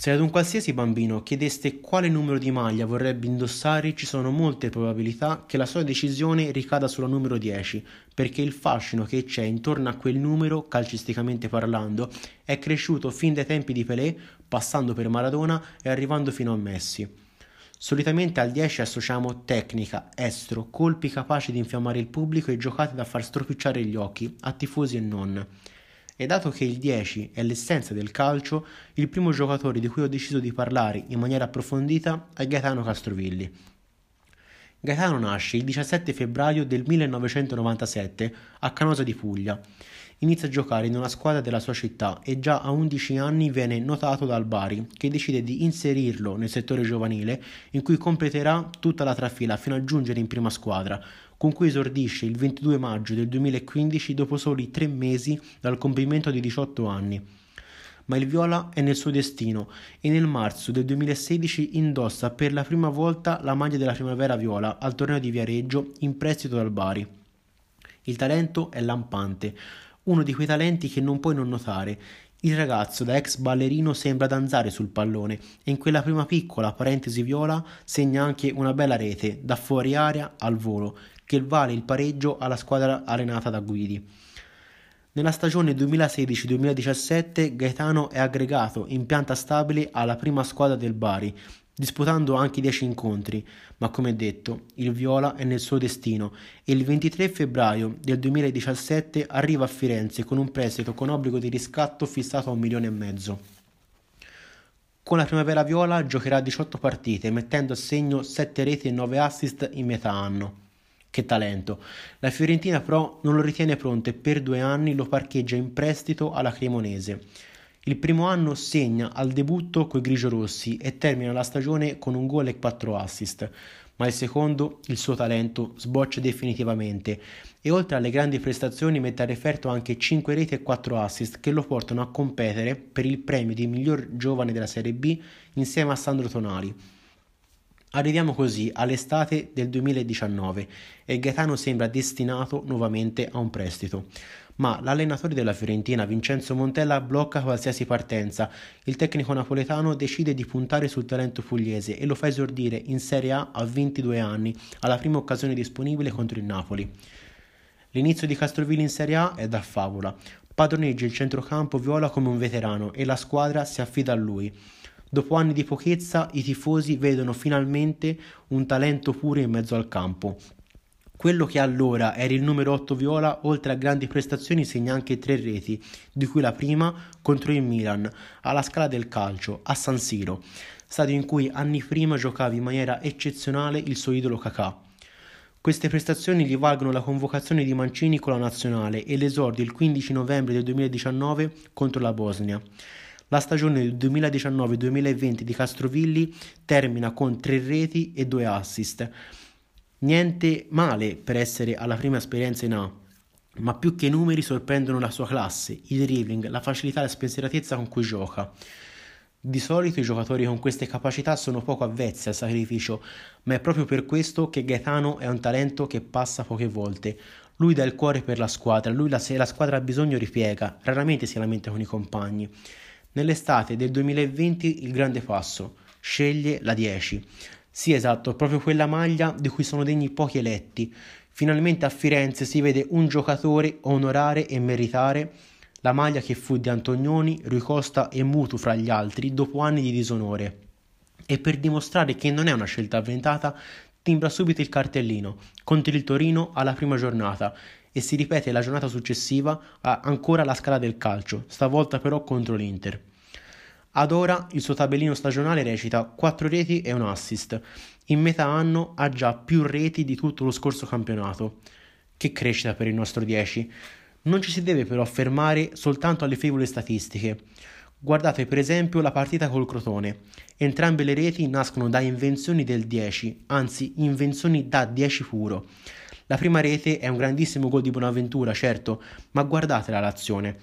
Se ad un qualsiasi bambino chiedeste quale numero di maglia vorrebbe indossare, ci sono molte probabilità che la sua decisione ricada sulla numero 10, perché il fascino che c'è intorno a quel numero, calcisticamente parlando, è cresciuto fin dai tempi di Pelé, passando per Maradona e arrivando fino a Messi. Solitamente al 10 associamo tecnica, estro, colpi capaci di infiammare il pubblico e giocate da far stropicciare gli occhi, a tifosi e non e dato che il 10 è l'essenza del calcio, il primo giocatore di cui ho deciso di parlare in maniera approfondita è Gaetano Castrovilli. Gaetano nasce il 17 febbraio del 1997 a Canosa di Puglia. Inizia a giocare in una squadra della sua città e già a 11 anni viene notato dal Bari, che decide di inserirlo nel settore giovanile in cui completerà tutta la trafila fino a giungere in prima squadra, con cui esordisce il 22 maggio del 2015 dopo soli tre mesi dal compimento di 18 anni. Ma il viola è nel suo destino e nel marzo del 2016 indossa per la prima volta la maglia della primavera viola al torneo di Viareggio in prestito dal Bari. Il talento è lampante, uno di quei talenti che non puoi non notare. Il ragazzo da ex ballerino sembra danzare sul pallone e in quella prima piccola parentesi viola segna anche una bella rete da fuori aria al volo che vale il pareggio alla squadra allenata da Guidi. Nella stagione 2016-2017 Gaetano è aggregato in pianta stabile alla prima squadra del Bari, disputando anche 10 incontri, ma come detto, il Viola è nel suo destino e il 23 febbraio del 2017 arriva a Firenze con un prestito con obbligo di riscatto fissato a un milione e mezzo. Con la primavera viola giocherà 18 partite, mettendo a segno 7 reti e 9 assist in metà anno. Che talento. La Fiorentina però non lo ritiene pronto e per due anni lo parcheggia in prestito alla Cremonese. Il primo anno segna al debutto coi grigiorossi e termina la stagione con un gol e quattro assist, ma il secondo, il suo talento, sboccia definitivamente e oltre alle grandi prestazioni mette a referto anche 5 reti e 4 assist che lo portano a competere per il premio di miglior giovane della Serie B insieme a Sandro Tonali. Arriviamo così all'estate del 2019 e Gaetano sembra destinato nuovamente a un prestito. Ma l'allenatore della Fiorentina, Vincenzo Montella, blocca qualsiasi partenza. Il tecnico napoletano decide di puntare sul talento pugliese e lo fa esordire in Serie A a 22 anni, alla prima occasione disponibile contro il Napoli. L'inizio di Castrovilli in Serie A è da favola. Padroneggia il centrocampo viola come un veterano e la squadra si affida a lui. Dopo anni di pochezza, i tifosi vedono finalmente un talento puro in mezzo al campo. Quello che allora era il numero 8 viola, oltre a grandi prestazioni, segna anche tre reti, di cui la prima contro il Milan, alla scala del calcio, a San Siro, stadio in cui anni prima giocava in maniera eccezionale il suo idolo Kakà. Queste prestazioni gli valgono la convocazione di Mancini con la nazionale e l'esordio il 15 novembre del 2019 contro la Bosnia. La stagione 2019-2020 di Castrovilli termina con tre reti e due assist. Niente male per essere alla prima esperienza in A, ma più che i numeri sorprendono la sua classe, il dribbling, la facilità e la spensieratezza con cui gioca. Di solito i giocatori con queste capacità sono poco avvezzi al sacrificio, ma è proprio per questo che Gaetano è un talento che passa poche volte. Lui dà il cuore per la squadra, lui la, se la squadra ha bisogno ripiega, raramente si lamenta con i compagni. Nell'estate del 2020 il grande passo, sceglie la 10. Sì, esatto, proprio quella maglia di cui sono degni pochi eletti. Finalmente a Firenze si vede un giocatore onorare e meritare la maglia che fu di Antonioni, Rui Costa e Mutu fra gli altri dopo anni di disonore. E per dimostrare che non è una scelta avventata, timbra subito il cartellino contro il Torino alla prima giornata e si ripete la giornata successiva ancora la scala del calcio, stavolta però contro l'Inter. Ad ora il suo tabellino stagionale recita 4 reti e un assist. In metà anno ha già più reti di tutto lo scorso campionato. Che crescita per il nostro 10. Non ci si deve però fermare soltanto alle frivole statistiche. Guardate per esempio la partita col Crotone. Entrambe le reti nascono da invenzioni del 10, anzi invenzioni da 10 puro. La prima rete è un grandissimo gol di Bonaventura, certo, ma guardatela l'azione.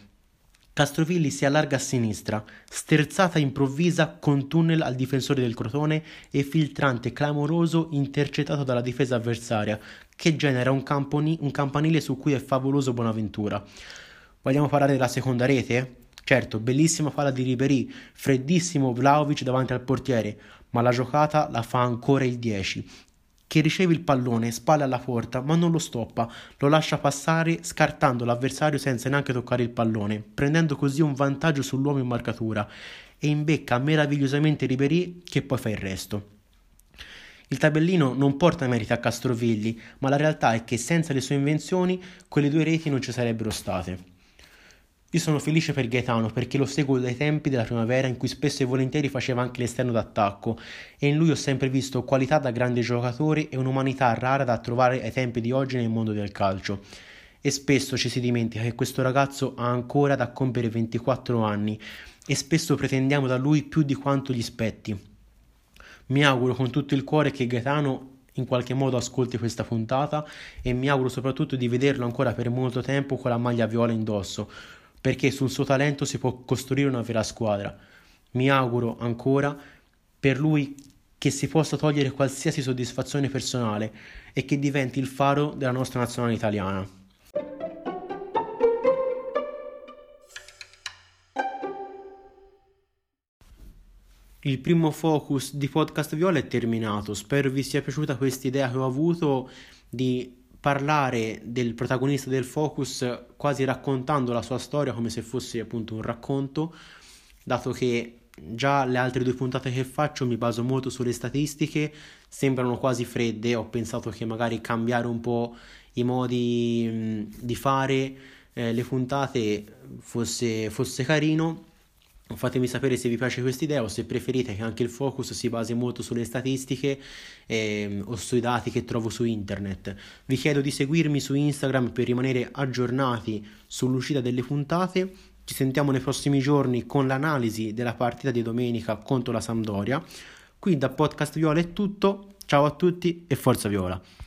Castrovilli si allarga a sinistra, sterzata improvvisa con tunnel al difensore del Crotone e filtrante clamoroso intercettato dalla difesa avversaria, che genera un, camponi- un campanile su cui è favoloso Bonaventura. Vogliamo parlare della seconda rete? Certo, bellissima palla di Ribery, freddissimo Vlaovic davanti al portiere, ma la giocata la fa ancora il 10, che riceve il pallone, spalle alla porta, ma non lo stoppa, lo lascia passare scartando l'avversario senza neanche toccare il pallone, prendendo così un vantaggio sull'uomo in marcatura e imbecca meravigliosamente Ribery che poi fa il resto. Il tabellino non porta meriti a Castrovilli, ma la realtà è che senza le sue invenzioni quelle due reti non ci sarebbero state. Io sono felice per Gaetano perché lo seguo dai tempi della primavera in cui spesso e volentieri faceva anche l'esterno d'attacco e in lui ho sempre visto qualità da grande giocatore e un'umanità rara da trovare ai tempi di oggi nel mondo del calcio. E spesso ci si dimentica che questo ragazzo ha ancora da compiere 24 anni e spesso pretendiamo da lui più di quanto gli spetti. Mi auguro con tutto il cuore che Gaetano in qualche modo ascolti questa puntata e mi auguro soprattutto di vederlo ancora per molto tempo con la maglia viola indosso, perché sul suo talento si può costruire una vera squadra. Mi auguro ancora per lui che si possa togliere qualsiasi soddisfazione personale e che diventi il faro della nostra nazionale italiana. Il primo focus di Podcast Viola è terminato, spero vi sia piaciuta questa idea che ho avuto di parlare del protagonista del focus quasi raccontando la sua storia come se fosse appunto un racconto, dato che già le altre due puntate che faccio mi baso molto sulle statistiche, sembrano quasi fredde, ho pensato che magari cambiare un po' i modi di fare eh, le puntate fosse, fosse carino Fatemi sapere se vi piace questa idea o se preferite che anche il focus si basi molto sulle statistiche eh, o sui dati che trovo su internet. Vi chiedo di seguirmi su Instagram per rimanere aggiornati sull'uscita delle puntate. Ci sentiamo nei prossimi giorni con l'analisi della partita di domenica contro la Sampdoria. Qui da Podcast Viola è tutto. Ciao a tutti e forza Viola!